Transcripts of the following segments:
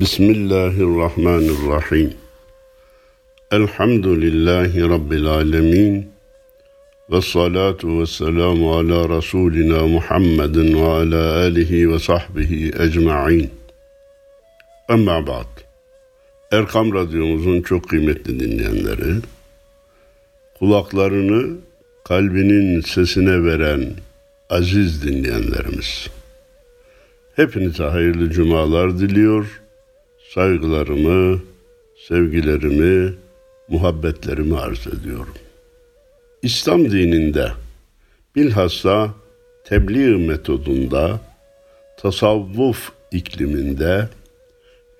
Bismillahirrahmanirrahim. Elhamdülillahi Rabbil alemin. Ve salatu ve selamu ala Resulina Muhammedin ve ala alihi ve sahbihi ecma'in. Amma ba'd. Erkam Radyomuzun çok kıymetli dinleyenleri, kulaklarını kalbinin sesine veren aziz dinleyenlerimiz. Hepinize hayırlı cumalar diliyor. Saygılarımı, sevgilerimi, muhabbetlerimi arz ediyorum. İslam dininde bilhassa tebliğ metodunda tasavvuf ikliminde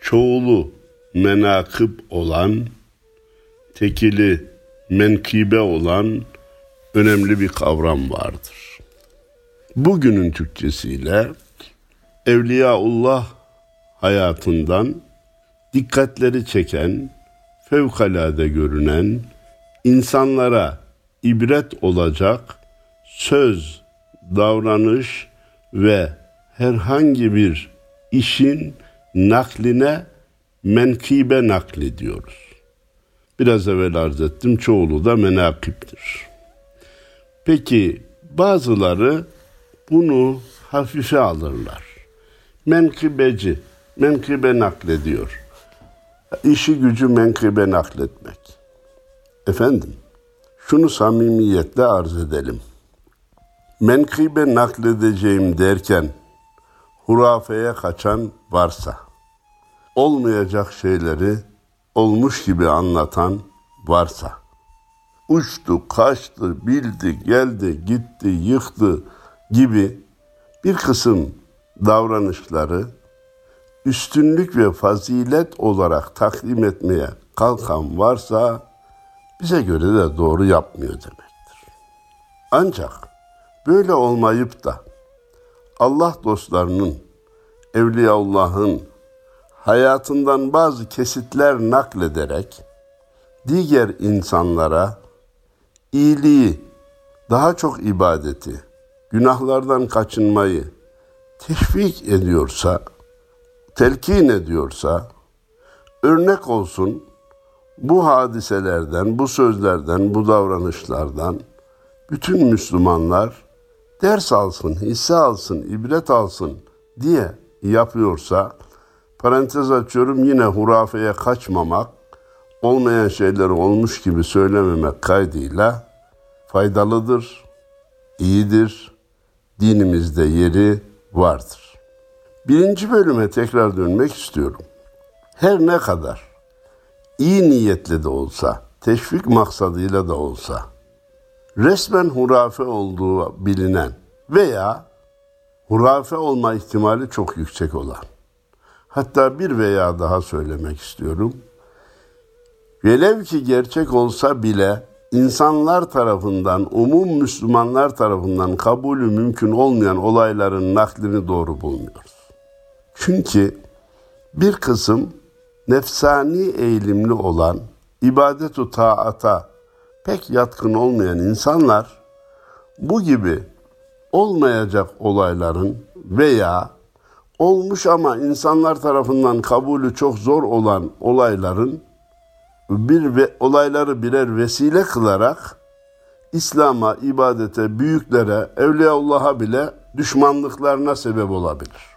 çoğulu menakıb olan tekili menkibe olan önemli bir kavram vardır. Bugünün Türkçesiyle Evliyaullah hayatından dikkatleri çeken, fevkalade görünen, insanlara ibret olacak söz, davranış ve herhangi bir işin nakline menkibe nakli diyoruz. Biraz evvel arz ettim çoğulu da menakiptir. Peki bazıları bunu hafife alırlar. Menkibeci, menkıbe naklediyor. İşi gücü menkıbe nakletmek. Efendim, şunu samimiyetle arz edelim. Menkıbe nakledeceğim derken hurafeye kaçan varsa, olmayacak şeyleri olmuş gibi anlatan varsa, uçtu, kaçtı, bildi, geldi, gitti, yıktı gibi bir kısım davranışları üstünlük ve fazilet olarak takdim etmeye kalkan varsa bize göre de doğru yapmıyor demektir. Ancak böyle olmayıp da Allah dostlarının, Evliyaullah'ın hayatından bazı kesitler naklederek diğer insanlara iyiliği, daha çok ibadeti, günahlardan kaçınmayı teşvik ediyorsa, telkin ediyorsa, örnek olsun bu hadiselerden, bu sözlerden, bu davranışlardan bütün Müslümanlar ders alsın, hisse alsın, ibret alsın diye yapıyorsa, parantez açıyorum yine hurafeye kaçmamak, olmayan şeyleri olmuş gibi söylememek kaydıyla faydalıdır, iyidir, dinimizde yeri vardır. Birinci bölüme tekrar dönmek istiyorum. Her ne kadar iyi niyetle de olsa, teşvik maksadıyla da olsa, resmen hurafe olduğu bilinen veya hurafe olma ihtimali çok yüksek olan, hatta bir veya daha söylemek istiyorum. Velev ki gerçek olsa bile insanlar tarafından, umum Müslümanlar tarafından kabulü mümkün olmayan olayların naklini doğru bulmuyoruz. Çünkü bir kısım nefsani eğilimli olan, ibadet-u taata pek yatkın olmayan insanlar bu gibi olmayacak olayların veya olmuş ama insanlar tarafından kabulü çok zor olan olayların bir ve olayları birer vesile kılarak İslam'a, ibadete, büyüklere, Evliyaullah'a bile düşmanlıklarına sebep olabilir.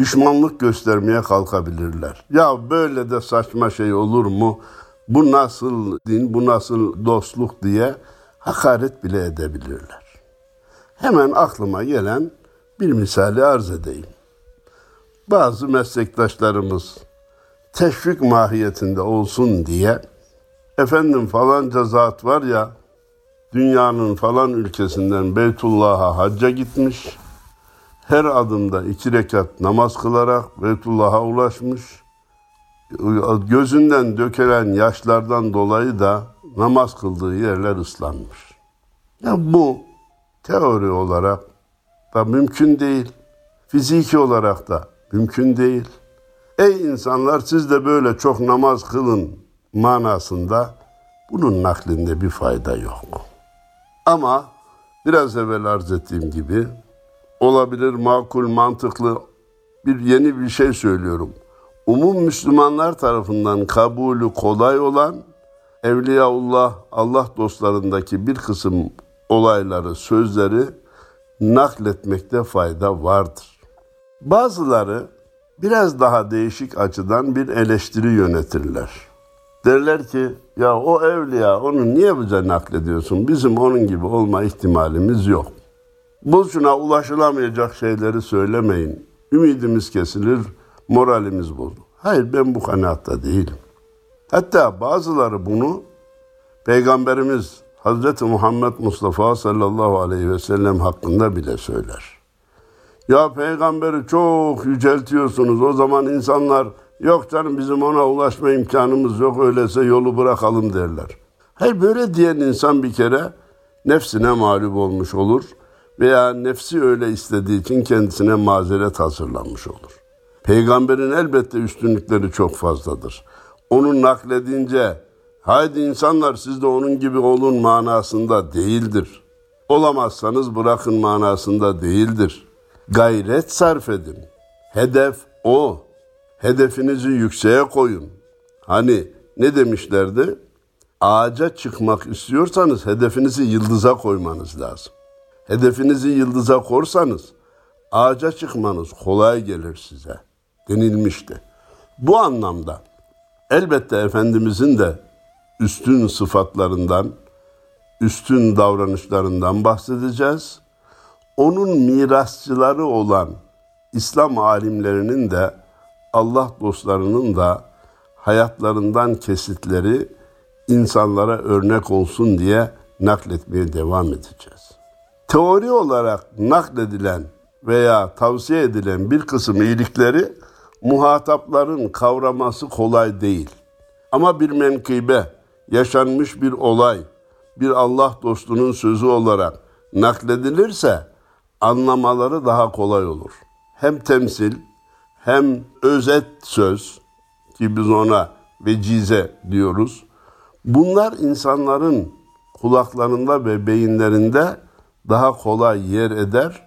Düşmanlık göstermeye kalkabilirler. Ya böyle de saçma şey olur mu? Bu nasıl din, bu nasıl dostluk diye hakaret bile edebilirler. Hemen aklıma gelen bir misali arz edeyim. Bazı meslektaşlarımız teşvik mahiyetinde olsun diye efendim falanca zat var ya dünyanın falan ülkesinden Beytullah'a hacca gitmiş. Her adımda iki rekat namaz kılarak Beytullah'a ulaşmış. Gözünden dökelen yaşlardan dolayı da namaz kıldığı yerler ıslanmış. Ya bu teori olarak da mümkün değil. Fiziki olarak da mümkün değil. Ey insanlar siz de böyle çok namaz kılın manasında bunun naklinde bir fayda yok. Ama biraz evvel arz ettiğim gibi olabilir makul mantıklı bir yeni bir şey söylüyorum. umum Müslümanlar tarafından kabulü kolay olan Evliyaullah, Allah dostlarındaki bir kısım olayları, sözleri nakletmekte fayda vardır. Bazıları biraz daha değişik açıdan bir eleştiri yönetirler. Derler ki ya o evliya onu niye bize naklediyorsun? Bizim onun gibi olma ihtimalimiz yok. Boşuna ulaşılamayacak şeyleri söylemeyin. Ümidimiz kesilir, moralimiz bozulur. Hayır ben bu kanaatta değilim. Hatta bazıları bunu Peygamberimiz Hazreti Muhammed Mustafa sallallahu aleyhi ve sellem hakkında bile söyler. Ya peygamberi çok yüceltiyorsunuz. O zaman insanlar yok canım bizim ona ulaşma imkanımız yok öyleyse yolu bırakalım derler. Hayır böyle diyen insan bir kere nefsine mağlup olmuş olur veya nefsi öyle istediği için kendisine mazeret hazırlanmış olur. Peygamberin elbette üstünlükleri çok fazladır. Onun nakledince haydi insanlar siz de onun gibi olun manasında değildir. Olamazsanız bırakın manasında değildir. Gayret sarf edin. Hedef o. Hedefinizi yükseğe koyun. Hani ne demişlerdi? Ağaca çıkmak istiyorsanız hedefinizi yıldıza koymanız lazım. Hedefinizi yıldıza korsanız ağaca çıkmanız kolay gelir size denilmişti. Bu anlamda elbette Efendimizin de üstün sıfatlarından, üstün davranışlarından bahsedeceğiz. Onun mirasçıları olan İslam alimlerinin de Allah dostlarının da hayatlarından kesitleri insanlara örnek olsun diye nakletmeye devam edeceğiz. Teori olarak nakledilen veya tavsiye edilen bir kısım iyilikleri muhatapların kavraması kolay değil. Ama bir menkıbe, yaşanmış bir olay, bir Allah dostunun sözü olarak nakledilirse anlamaları daha kolay olur. Hem temsil hem özet söz ki biz ona vecize diyoruz. Bunlar insanların kulaklarında ve beyinlerinde daha kolay yer eder,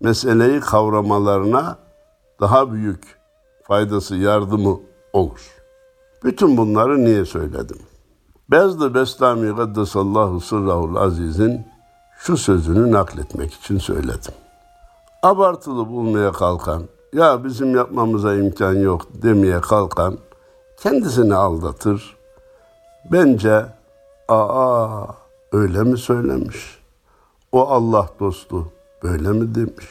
meseleyi kavramalarına daha büyük faydası, yardımı olur. Bütün bunları niye söyledim? Bezd-i Bestami Gaddesallahu Sırrahul Aziz'in şu sözünü nakletmek için söyledim. Abartılı bulmaya kalkan, ya bizim yapmamıza imkan yok demeye kalkan kendisini aldatır. Bence aa öyle mi söylemiş? O Allah dostu böyle mi demiş?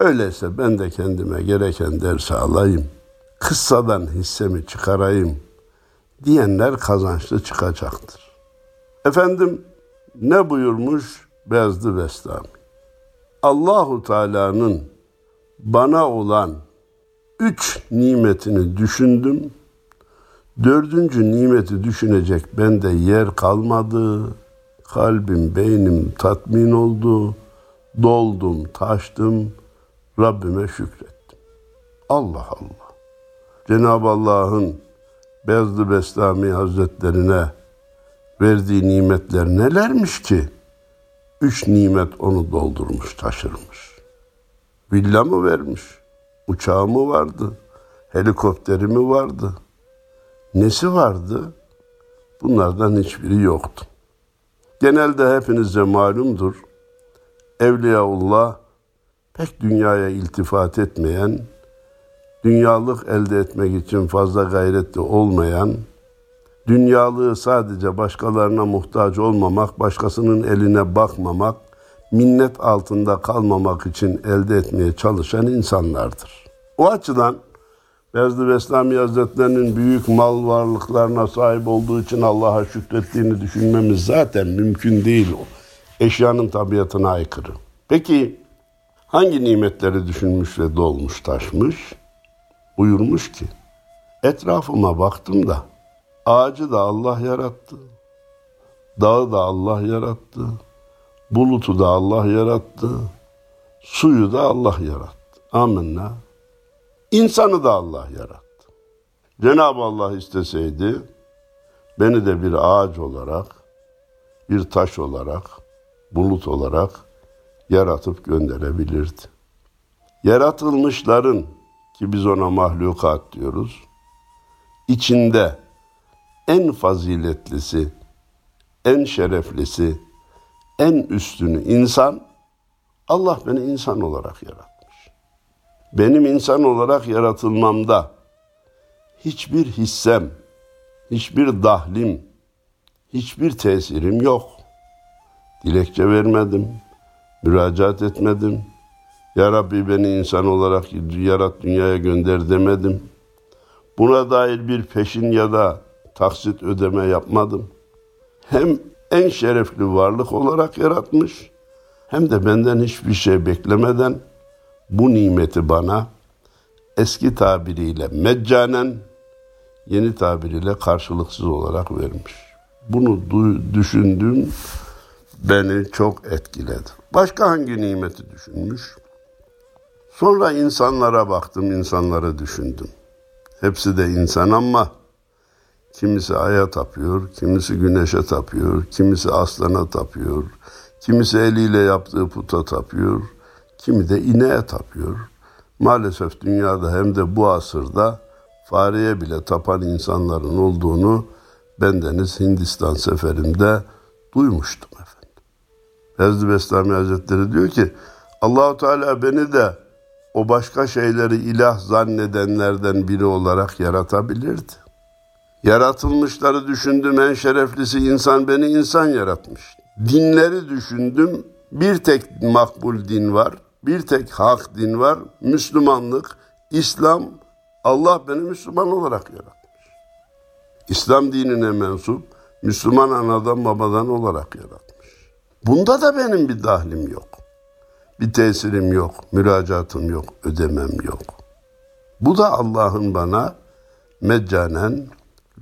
Öyleyse ben de kendime gereken dersi alayım. Kıssadan hissemi çıkarayım diyenler kazançlı çıkacaktır. Efendim ne buyurmuş Bezdi Bestami? Allahu Teala'nın bana olan üç nimetini düşündüm. Dördüncü nimeti düşünecek bende yer kalmadı. Kalbim, beynim tatmin oldu. Doldum, taştım. Rabbime şükrettim. Allah Allah. Cenab-ı Allah'ın Bezdi Bestami Hazretlerine verdiği nimetler nelermiş ki? Üç nimet onu doldurmuş, taşırmış. Villa mı vermiş? Uçağı mı vardı? Helikopteri mi vardı? Nesi vardı? Bunlardan hiçbiri yoktu. Genelde hepinize malumdur. Evliyaullah pek dünyaya iltifat etmeyen, dünyalık elde etmek için fazla gayretli olmayan, dünyalığı sadece başkalarına muhtaç olmamak, başkasının eline bakmamak, minnet altında kalmamak için elde etmeye çalışan insanlardır. O açıdan Bezdi Beslami Hazretlerinin büyük mal varlıklarına sahip olduğu için Allah'a şükrettiğini düşünmemiz zaten mümkün değil o. Eşyanın tabiatına aykırı. Peki hangi nimetleri düşünmüş ve dolmuş taşmış? Buyurmuş ki etrafıma baktım da ağacı da Allah yarattı. Dağı da Allah yarattı. Bulutu da Allah yarattı. Suyu da Allah yarattı. Amenna. İnsanı da Allah yarattı. Cenab-ı Allah isteseydi beni de bir ağaç olarak, bir taş olarak, bulut olarak yaratıp gönderebilirdi. Yaratılmışların ki biz ona mahlukat diyoruz. içinde en faziletlisi, en şereflisi, en üstünü insan, Allah beni insan olarak yaratmış. Benim insan olarak yaratılmamda hiçbir hissem, hiçbir dahlim, hiçbir tesirim yok. Dilekçe vermedim, müracaat etmedim. Ya Rabbi beni insan olarak yarat dünyaya gönder demedim. Buna dair bir peşin ya da taksit ödeme yapmadım. Hem en şerefli varlık olarak yaratmış hem de benden hiçbir şey beklemeden bu nimeti bana eski tabiriyle meccanen, yeni tabiriyle karşılıksız olarak vermiş. Bunu düşündüm, beni çok etkiledi. Başka hangi nimeti düşünmüş? Sonra insanlara baktım, insanları düşündüm. Hepsi de insan ama kimisi aya tapıyor, kimisi güneşe tapıyor, kimisi aslana tapıyor, kimisi eliyle yaptığı puta tapıyor, kimi de ineğe tapıyor. Maalesef dünyada hem de bu asırda fareye bile tapan insanların olduğunu bendeniz Hindistan seferimde duymuştum efendim. Fezli Bestami Hazretleri diyor ki Allahu Teala beni de o başka şeyleri ilah zannedenlerden biri olarak yaratabilirdi. Yaratılmışları düşündüm en şereflisi insan beni insan yaratmış. Dinleri düşündüm bir tek makbul din var, bir tek hak din var, Müslümanlık, İslam, Allah beni Müslüman olarak yaratmış. İslam dinine mensup, Müslüman anadan babadan olarak yaratmış. Bunda da benim bir dahlim yok. Bir tesirim yok, müracaatım yok, ödemem yok. Bu da Allah'ın bana meccanen,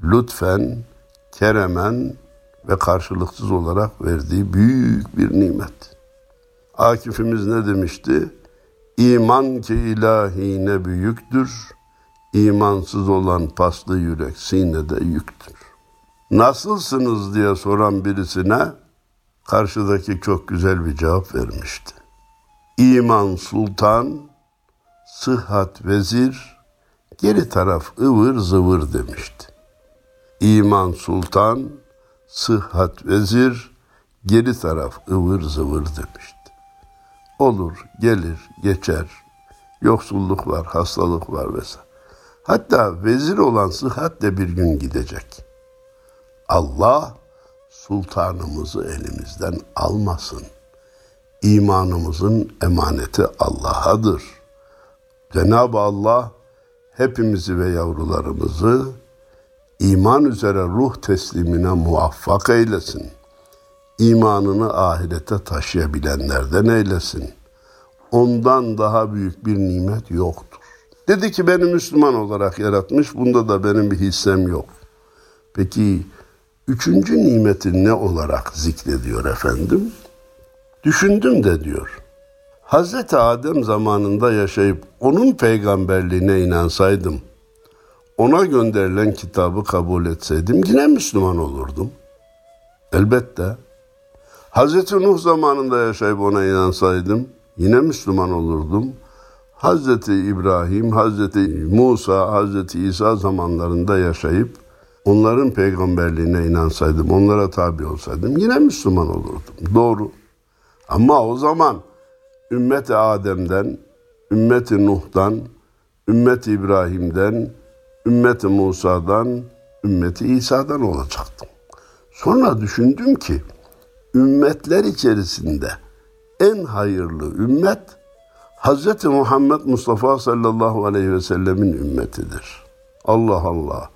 lütfen, keremen ve karşılıksız olarak verdiği büyük bir nimet. Akifimiz ne demişti? İman ki ilahi ne büyüktür, imansız olan paslı yürek sinede yüktür. Nasılsınız diye soran birisine karşıdaki çok güzel bir cevap vermişti. İman sultan, sıhhat vezir, geri taraf ıvır zıvır demişti. İman sultan, sıhhat vezir, geri taraf ıvır zıvır demişti. Olur, gelir, geçer. Yoksulluk var, hastalık var vesaire. Hatta vezir olan sıhhat de bir gün gidecek. Allah sultanımızı elimizden almasın imanımızın emaneti Allah'adır. Cenab-ı Allah hepimizi ve yavrularımızı iman üzere ruh teslimine muvaffak eylesin. İmanını ahirete taşıyabilenlerden eylesin. Ondan daha büyük bir nimet yoktur. Dedi ki beni Müslüman olarak yaratmış, bunda da benim bir hissem yok. Peki üçüncü nimeti ne olarak zikrediyor efendim? Düşündüm de diyor. Hazreti Adem zamanında yaşayıp onun peygamberliğine inansaydım, ona gönderilen kitabı kabul etseydim yine Müslüman olurdum. Elbette. Hazreti Nuh zamanında yaşayıp ona inansaydım yine Müslüman olurdum. Hazreti İbrahim, Hazreti Musa, Hazreti İsa zamanlarında yaşayıp onların peygamberliğine inansaydım, onlara tabi olsaydım yine Müslüman olurdum. Doğru. Ama o zaman ümmeti Adem'den, ümmeti Nuh'dan, ümmeti İbrahim'den, ümmeti Musa'dan, ümmeti İsa'dan olacaktım. Sonra düşündüm ki ümmetler içerisinde en hayırlı ümmet Hz. Muhammed Mustafa sallallahu aleyhi ve sellemin ümmetidir. Allah Allah.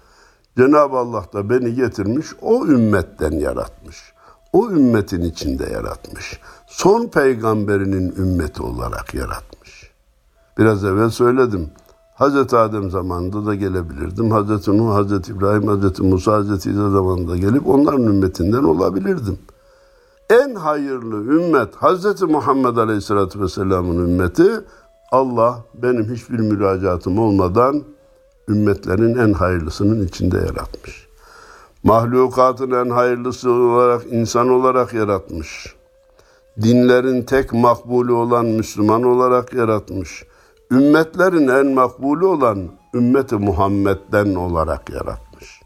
Cenab-ı Allah da beni getirmiş, o ümmetten yaratmış. O ümmetin içinde yaratmış son peygamberinin ümmeti olarak yaratmış. Biraz evvel söyledim. Hazreti Adem zamanında da gelebilirdim. Hazreti Nuh, Hazreti İbrahim, Hazreti Musa, Hazreti İsa zamanında gelip onların ümmetinden olabilirdim. En hayırlı ümmet Hazreti Muhammed Aleyhisselatü Vesselam'ın ümmeti Allah benim hiçbir müracaatım olmadan ümmetlerin en hayırlısının içinde yaratmış. Mahlukatın en hayırlısı olarak insan olarak yaratmış dinlerin tek makbulü olan Müslüman olarak yaratmış. Ümmetlerin en makbulü olan ümmeti Muhammed'den olarak yaratmış.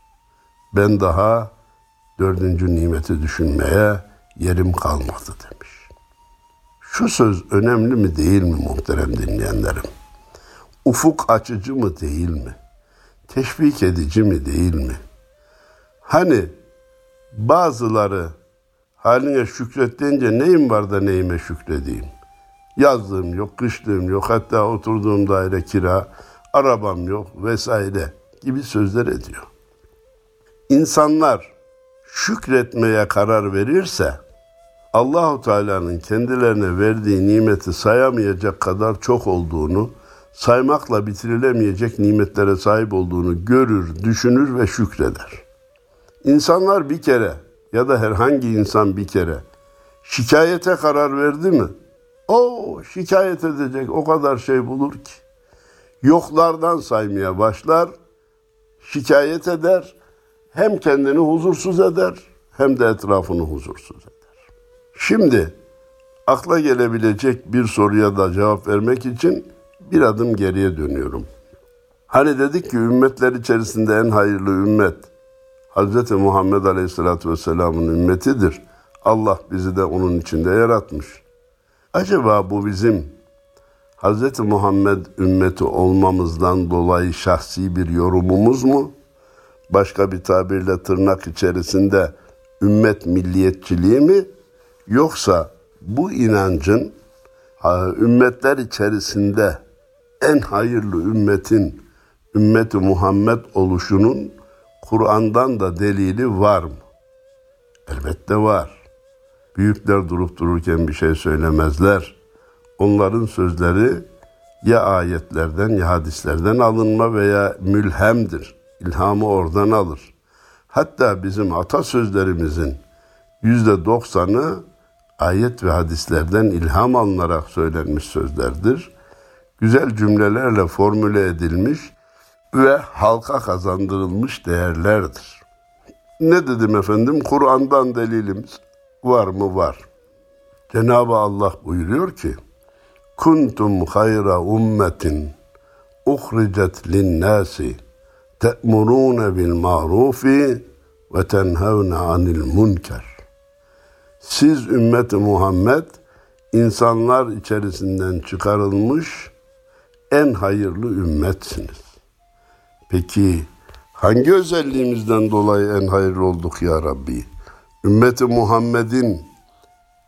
Ben daha dördüncü nimeti düşünmeye yerim kalmadı demiş. Şu söz önemli mi değil mi muhterem dinleyenlerim? Ufuk açıcı mı değil mi? Teşvik edici mi değil mi? Hani bazıları haline şükret deyince neyim var da neyime şükredeyim? Yazdığım yok, kışlığım yok, hatta oturduğum daire kira, arabam yok vesaire gibi sözler ediyor. İnsanlar şükretmeye karar verirse Allahu Teala'nın kendilerine verdiği nimeti sayamayacak kadar çok olduğunu, saymakla bitirilemeyecek nimetlere sahip olduğunu görür, düşünür ve şükreder. İnsanlar bir kere ya da herhangi insan bir kere şikayete karar verdi mi? O şikayet edecek o kadar şey bulur ki. Yoklardan saymaya başlar, şikayet eder, hem kendini huzursuz eder hem de etrafını huzursuz eder. Şimdi akla gelebilecek bir soruya da cevap vermek için bir adım geriye dönüyorum. Hani dedik ki ümmetler içerisinde en hayırlı ümmet Hz. Muhammed Aleyhisselatü Vesselam'ın ümmetidir. Allah bizi de onun içinde yaratmış. Acaba bu bizim Hz. Muhammed ümmeti olmamızdan dolayı şahsi bir yorumumuz mu? Başka bir tabirle tırnak içerisinde ümmet milliyetçiliği mi? Yoksa bu inancın ümmetler içerisinde en hayırlı ümmetin ümmeti Muhammed oluşunun Kur'an'dan da delili var mı? Elbette var. Büyükler durup dururken bir şey söylemezler. Onların sözleri ya ayetlerden ya hadislerden alınma veya mülhemdir. İlhamı oradan alır. Hatta bizim atasözlerimizin yüzde doksanı ayet ve hadislerden ilham alınarak söylenmiş sözlerdir. Güzel cümlelerle formüle edilmiş ve halka kazandırılmış değerlerdir. Ne dedim efendim? Kur'an'dan delilimiz var mı? Var. Cenab-ı Allah buyuruyor ki, Kuntum hayra ummetin uhricet linnâsi te'murûne bil ma'rufi ve tenhevne anil münker. Siz ümmeti Muhammed insanlar içerisinden çıkarılmış en hayırlı ümmetsiniz. Peki hangi özelliğimizden dolayı en hayırlı olduk ya Rabbi? Ümmeti Muhammed'in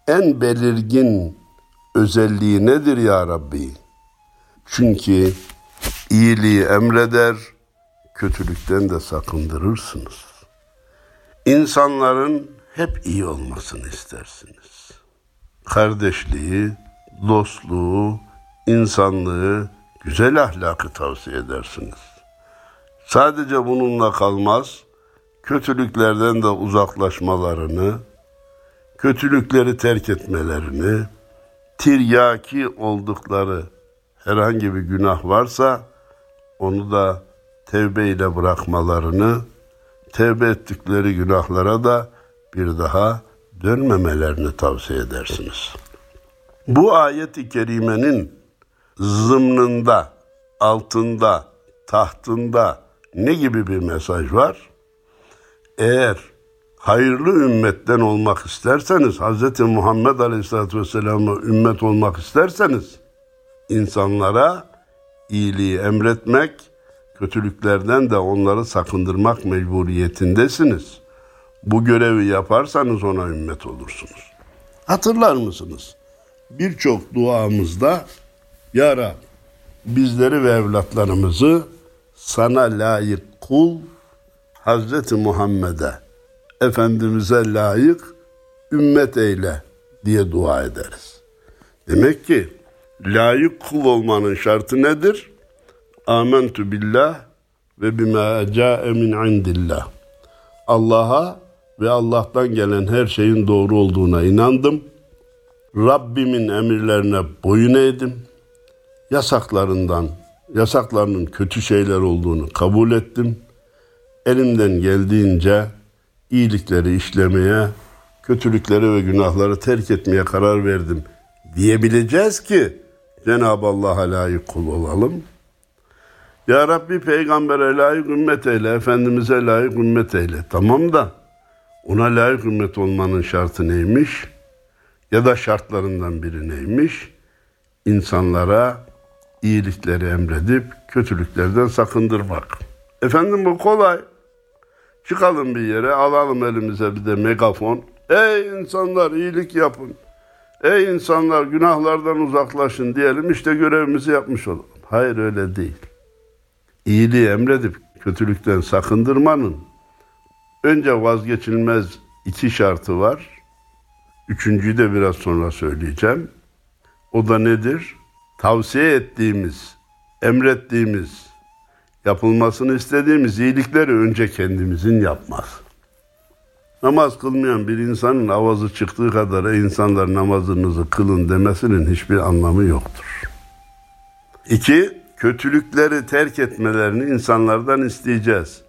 en belirgin özelliği nedir ya Rabbi? Çünkü iyiliği emreder, kötülükten de sakındırırsınız. İnsanların hep iyi olmasını istersiniz. Kardeşliği, dostluğu, insanlığı, güzel ahlakı tavsiye edersiniz. Sadece bununla kalmaz, kötülüklerden de uzaklaşmalarını, kötülükleri terk etmelerini, tiryaki oldukları herhangi bir günah varsa onu da tevbe ile bırakmalarını, tevbe ettikleri günahlara da bir daha dönmemelerini tavsiye edersiniz. Bu ayet-i kerimenin zımnında, altında, tahtında ne gibi bir mesaj var? Eğer hayırlı ümmetten olmak isterseniz, Hz. Muhammed Aleyhisselatü Vesselam'a ümmet olmak isterseniz, insanlara iyiliği emretmek, kötülüklerden de onları sakındırmak mecburiyetindesiniz. Bu görevi yaparsanız ona ümmet olursunuz. Hatırlar mısınız? Birçok duamızda Ya Rab, bizleri ve evlatlarımızı sana layık kul Hazreti Muhammed'e, Efendimiz'e layık ümmet eyle diye dua ederiz. Demek ki layık kul olmanın şartı nedir? Amentu billah ve bima ca'e min indillah. Allah'a ve Allah'tan gelen her şeyin doğru olduğuna inandım. Rabbimin emirlerine boyun eğdim. Yasaklarından, yasaklarının kötü şeyler olduğunu kabul ettim. Elimden geldiğince iyilikleri işlemeye, kötülükleri ve günahları terk etmeye karar verdim diyebileceğiz ki Cenab-ı Allah'a layık kul olalım. Ya Rabbi peygambere layık ümmet eyle, Efendimiz'e layık ümmet eyle. Tamam da ona layık ümmet olmanın şartı neymiş? Ya da şartlarından biri neymiş? İnsanlara iyilikleri emredip kötülüklerden sakındırmak. Efendim bu kolay. Çıkalım bir yere, alalım elimize bir de megafon. Ey insanlar iyilik yapın. Ey insanlar günahlardan uzaklaşın diyelim işte görevimizi yapmış olalım. Hayır öyle değil. İyiliği emredip kötülükten sakındırmanın önce vazgeçilmez iki şartı var. Üçüncüyü de biraz sonra söyleyeceğim. O da nedir? Tavsiye ettiğimiz, emrettiğimiz, yapılmasını istediğimiz iyilikleri önce kendimizin yapmaz. Namaz kılmayan bir insanın avazı çıktığı kadar insanlar namazınızı kılın demesinin hiçbir anlamı yoktur. İki, kötülükleri terk etmelerini insanlardan isteyeceğiz.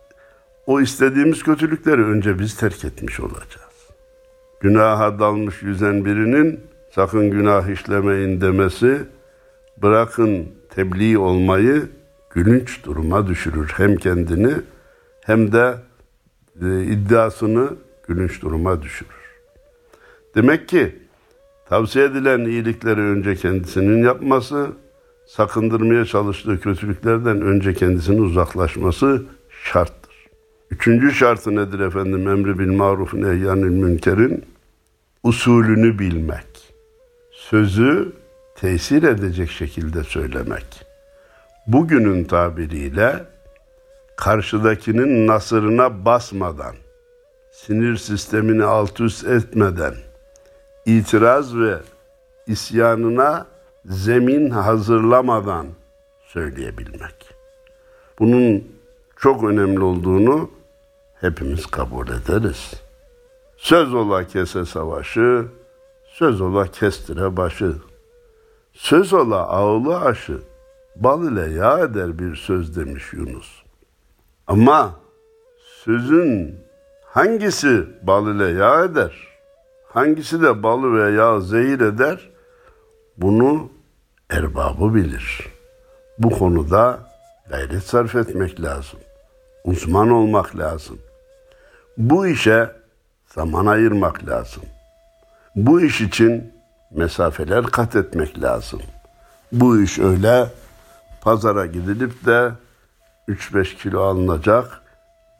O istediğimiz kötülükleri önce biz terk etmiş olacağız. Günaha dalmış yüzen birinin sakın günah işlemeyin demesi, bırakın tebliğ olmayı gülünç duruma düşürür. Hem kendini hem de e, iddiasını gülünç duruma düşürür. Demek ki tavsiye edilen iyilikleri önce kendisinin yapması, sakındırmaya çalıştığı kötülüklerden önce kendisinin uzaklaşması şarttır. Üçüncü şartı nedir efendim? Emri bil maruf nehyanil münkerin usulünü bilmek. Sözü tesir edecek şekilde söylemek. Bugünün tabiriyle karşıdakinin nasırına basmadan, sinir sistemini alt üst etmeden, itiraz ve isyanına zemin hazırlamadan söyleyebilmek. Bunun çok önemli olduğunu hepimiz kabul ederiz. Söz ola kese savaşı, söz ola kestire başı. Söz ola ağlı aşı, bal ile yağ eder bir söz demiş Yunus. Ama sözün hangisi bal ile yağ eder, hangisi de balı ve yağ zehir eder, bunu erbabı bilir. Bu konuda gayret sarf etmek lazım. Uzman olmak lazım. Bu işe zaman ayırmak lazım. Bu iş için mesafeler kat etmek lazım. Bu iş öyle pazara gidilip de 3-5 kilo alınacak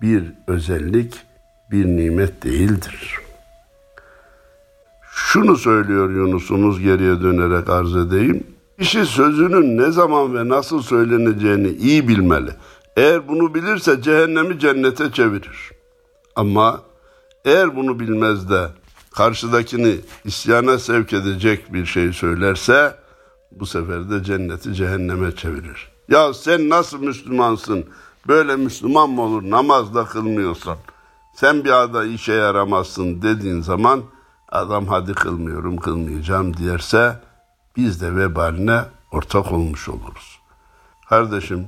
bir özellik, bir nimet değildir. Şunu söylüyor Yunus'umuz geriye dönerek arz edeyim. Kişi sözünün ne zaman ve nasıl söyleneceğini iyi bilmeli. Eğer bunu bilirse cehennemi cennete çevirir. Ama eğer bunu bilmez de karşıdakini isyana sevk edecek bir şey söylerse bu sefer de cenneti cehenneme çevirir. Ya sen nasıl Müslümansın? Böyle Müslüman mı olur namaz kılmıyorsan? Sen bir ada işe yaramazsın dediğin zaman adam hadi kılmıyorum kılmayacağım derse biz de vebaline ortak olmuş oluruz. Kardeşim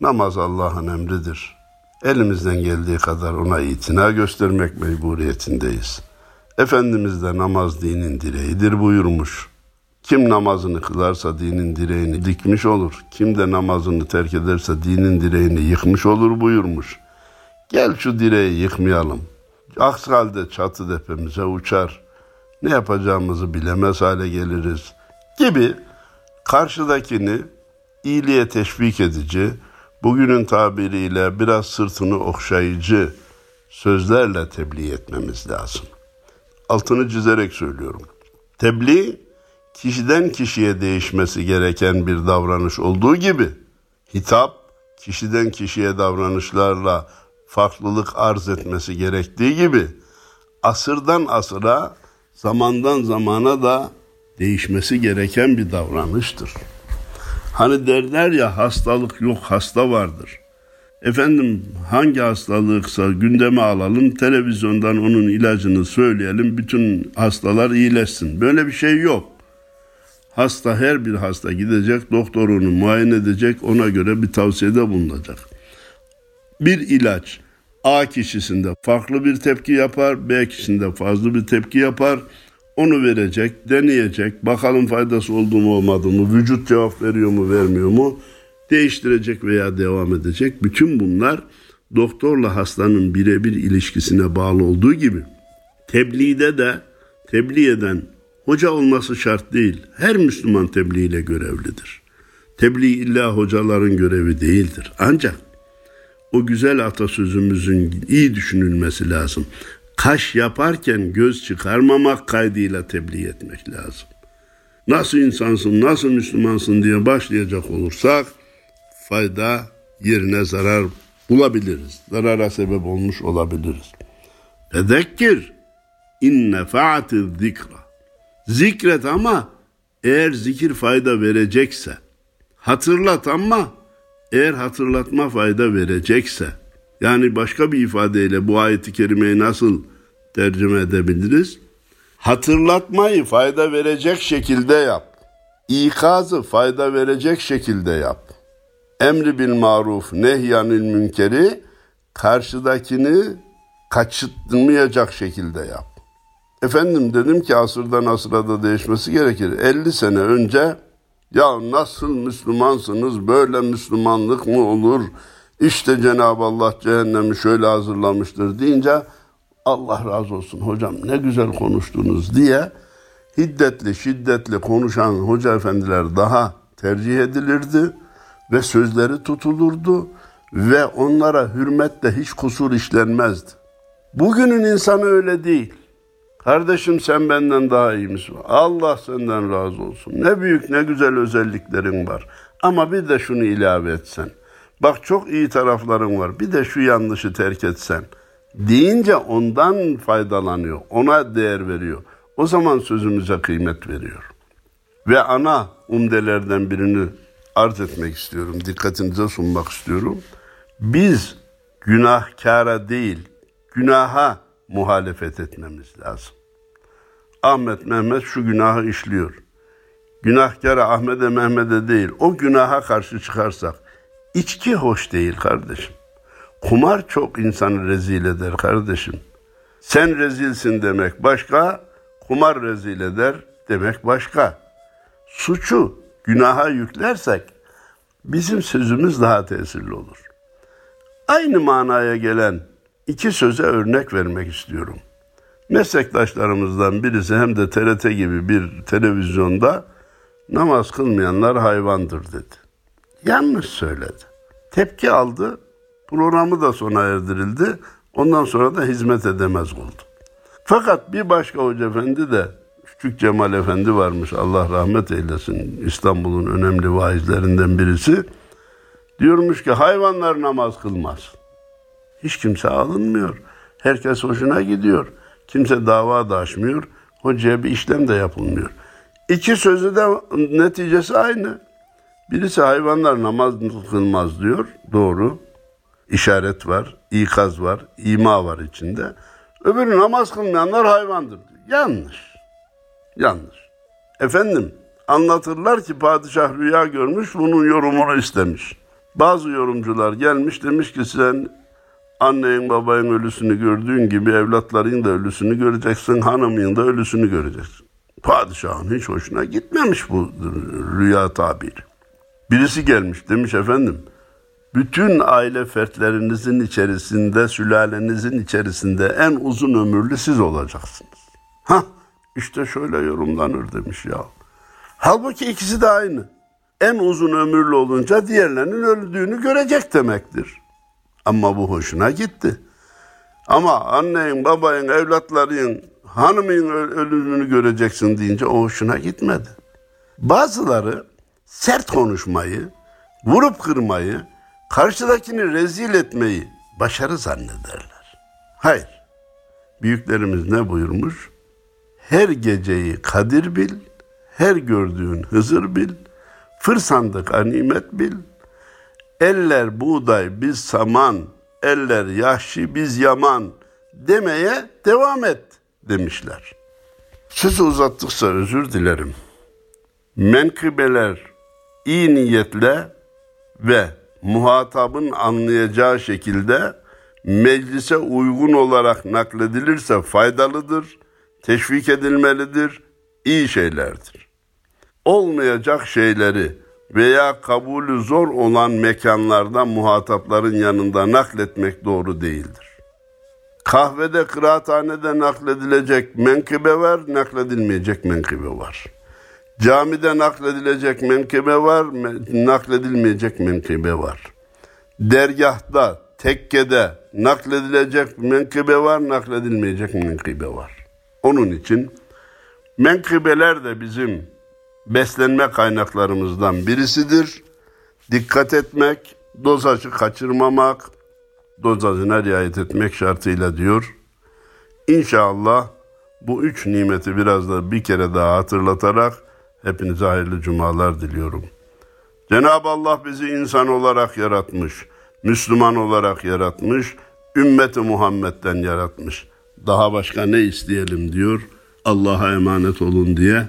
namaz Allah'ın emridir. Elimizden geldiği kadar ona itina göstermek mecburiyetindeyiz. Efendimiz de namaz dinin direğidir buyurmuş. Kim namazını kılarsa dinin direğini dikmiş olur. Kim de namazını terk ederse dinin direğini yıkmış olur buyurmuş. Gel şu direği yıkmayalım. Aksi halde çatı depemize uçar. Ne yapacağımızı bilemez hale geliriz. Gibi karşıdakini iyiliğe teşvik edici, bugünün tabiriyle biraz sırtını okşayıcı sözlerle tebliğ etmemiz lazım. Altını çizerek söylüyorum. Tebliğ kişiden kişiye değişmesi gereken bir davranış olduğu gibi hitap kişiden kişiye davranışlarla farklılık arz etmesi gerektiği gibi asırdan asıra zamandan zamana da değişmesi gereken bir davranıştır. Hani derler ya hastalık yok hasta vardır. Efendim hangi hastalıksa gündeme alalım, televizyondan onun ilacını söyleyelim, bütün hastalar iyileşsin. Böyle bir şey yok. Hasta her bir hasta gidecek, doktorunu muayene edecek, ona göre bir tavsiyede bulunacak. Bir ilaç A kişisinde farklı bir tepki yapar, B kişisinde fazla bir tepki yapar. Onu verecek, deneyecek, bakalım faydası oldu mu olmadı mı, vücut cevap veriyor mu vermiyor mu. değiştirecek veya devam edecek. Bütün bunlar doktorla hastanın birebir ilişkisine bağlı olduğu gibi tebliğde de tebliğ eden hoca olması şart değil. Her Müslüman tebliğ ile görevlidir. Tebliğ illa hocaların görevi değildir. Ancak o güzel atasözümüzün iyi düşünülmesi lazım. Kaş yaparken göz çıkarmamak kaydıyla tebliğ etmek lazım. Nasıl insansın, nasıl Müslümansın diye başlayacak olursak fayda yerine zarar bulabiliriz. Zarara sebep olmuş olabiliriz. Fezekkir inne fa'ati zikra. Zikret ama eğer zikir fayda verecekse, hatırlat ama eğer hatırlatma fayda verecekse, yani başka bir ifadeyle bu ayeti kerimeyi nasıl tercüme edebiliriz? Hatırlatmayı fayda verecek şekilde yap. İkazı fayda verecek şekilde yap. Emri bil maruf, nehyanil münkeri karşıdakini kaçırtmayacak şekilde yap. Efendim dedim ki asırdan asıra da değişmesi gerekir. 50 sene önce ya nasıl Müslümansınız böyle Müslümanlık mı olur? İşte Cenab-ı Allah cehennemi şöyle hazırlamıştır deyince Allah razı olsun hocam ne güzel konuştunuz diye hiddetli şiddetli konuşan hoca efendiler daha tercih edilirdi ve sözleri tutulurdu ve onlara hürmette hiç kusur işlenmezdi. Bugünün insanı öyle değil. Kardeşim sen benden daha iyi misin? Allah senden razı olsun. Ne büyük ne güzel özelliklerin var. Ama bir de şunu ilave etsen. Bak çok iyi tarafların var. Bir de şu yanlışı terk etsen. Deyince ondan faydalanıyor. Ona değer veriyor. O zaman sözümüze kıymet veriyor. Ve ana umdelerden birini arz etmek istiyorum. Dikkatinize sunmak istiyorum. Biz günahkara değil, günaha muhalefet etmemiz lazım. Ahmet Mehmet şu günahı işliyor. Günahkara Ahmet'e Mehmet'e değil, o günaha karşı çıkarsak, içki hoş değil kardeşim. Kumar çok insanı rezil eder kardeşim. Sen rezilsin demek başka, kumar rezil eder demek başka. Suçu günaha yüklersek bizim sözümüz daha tesirli olur. Aynı manaya gelen iki söze örnek vermek istiyorum. Meslektaşlarımızdan birisi hem de TRT gibi bir televizyonda namaz kılmayanlar hayvandır dedi. Yanlış söyledi. Tepki aldı. Programı da sona erdirildi. Ondan sonra da hizmet edemez oldu. Fakat bir başka hoca efendi de Küçük Cemal Efendi varmış Allah rahmet eylesin İstanbul'un önemli vaizlerinden birisi. Diyormuş ki hayvanlar namaz kılmaz. Hiç kimse alınmıyor. Herkes hoşuna gidiyor. Kimse dava da açmıyor. Hocaya bir işlem de yapılmıyor. İki sözü de neticesi aynı. Birisi hayvanlar namaz kılmaz diyor. Doğru. İşaret var, ikaz var, ima var içinde. Öbürü namaz kılmayanlar hayvandır diyor. Yanlış. Yanlış. Efendim anlatırlar ki padişah rüya görmüş bunun yorumunu istemiş. Bazı yorumcular gelmiş demiş ki sen Annenin babanın ölüsünü gördüğün gibi evlatların da ölüsünü göreceksin, hanımın da ölüsünü göreceksin. Padişahın hiç hoşuna gitmemiş bu rüya tabiri. Birisi gelmiş demiş efendim, bütün aile fertlerinizin içerisinde, sülalenizin içerisinde en uzun ömürlü siz olacaksınız. Ha, işte şöyle yorumlanır demiş ya. Halbuki ikisi de aynı. En uzun ömürlü olunca diğerlerinin öldüğünü görecek demektir. Ama bu hoşuna gitti. Ama annenin, babayın, evlatların, hanımın ölümünü göreceksin deyince o hoşuna gitmedi. Bazıları sert konuşmayı, vurup kırmayı, karşıdakini rezil etmeyi başarı zannederler. Hayır. Büyüklerimiz ne buyurmuş? Her geceyi kadir bil, her gördüğün Hızır bil, fırsandık animet bil, eller buğday biz saman, eller yahşi biz yaman demeye devam et demişler. Sözü uzattıkça özür dilerim. Menkıbeler iyi niyetle ve muhatabın anlayacağı şekilde meclise uygun olarak nakledilirse faydalıdır, teşvik edilmelidir, iyi şeylerdir. Olmayacak şeyleri veya kabulü zor olan mekanlarda muhatapların yanında nakletmek doğru değildir. Kahvede, kıraathanede nakledilecek menkıbe var, nakledilmeyecek menkıbe var. Camide nakledilecek menkıbe var, nakledilmeyecek menkıbe var. Dergahta, tekkede nakledilecek menkıbe var, nakledilmeyecek menkıbe var. Onun için menkıbeler de bizim beslenme kaynaklarımızdan birisidir. Dikkat etmek, dozajı kaçırmamak, dozajına riayet etmek şartıyla diyor. İnşallah bu üç nimeti biraz da bir kere daha hatırlatarak hepinize hayırlı cumalar diliyorum. Cenab-ı Allah bizi insan olarak yaratmış, Müslüman olarak yaratmış, ümmeti Muhammed'den yaratmış. Daha başka ne isteyelim diyor. Allah'a emanet olun diye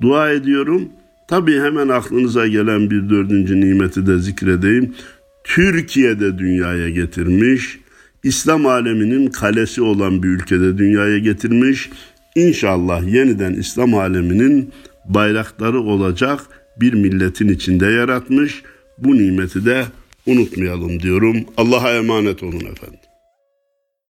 dua ediyorum. Tabii hemen aklınıza gelen bir dördüncü nimeti de zikredeyim. Türkiye'de dünyaya getirmiş, İslam aleminin kalesi olan bir ülkede dünyaya getirmiş. İnşallah yeniden İslam aleminin bayrakları olacak bir milletin içinde yaratmış. Bu nimeti de unutmayalım diyorum. Allah'a emanet olun efendim.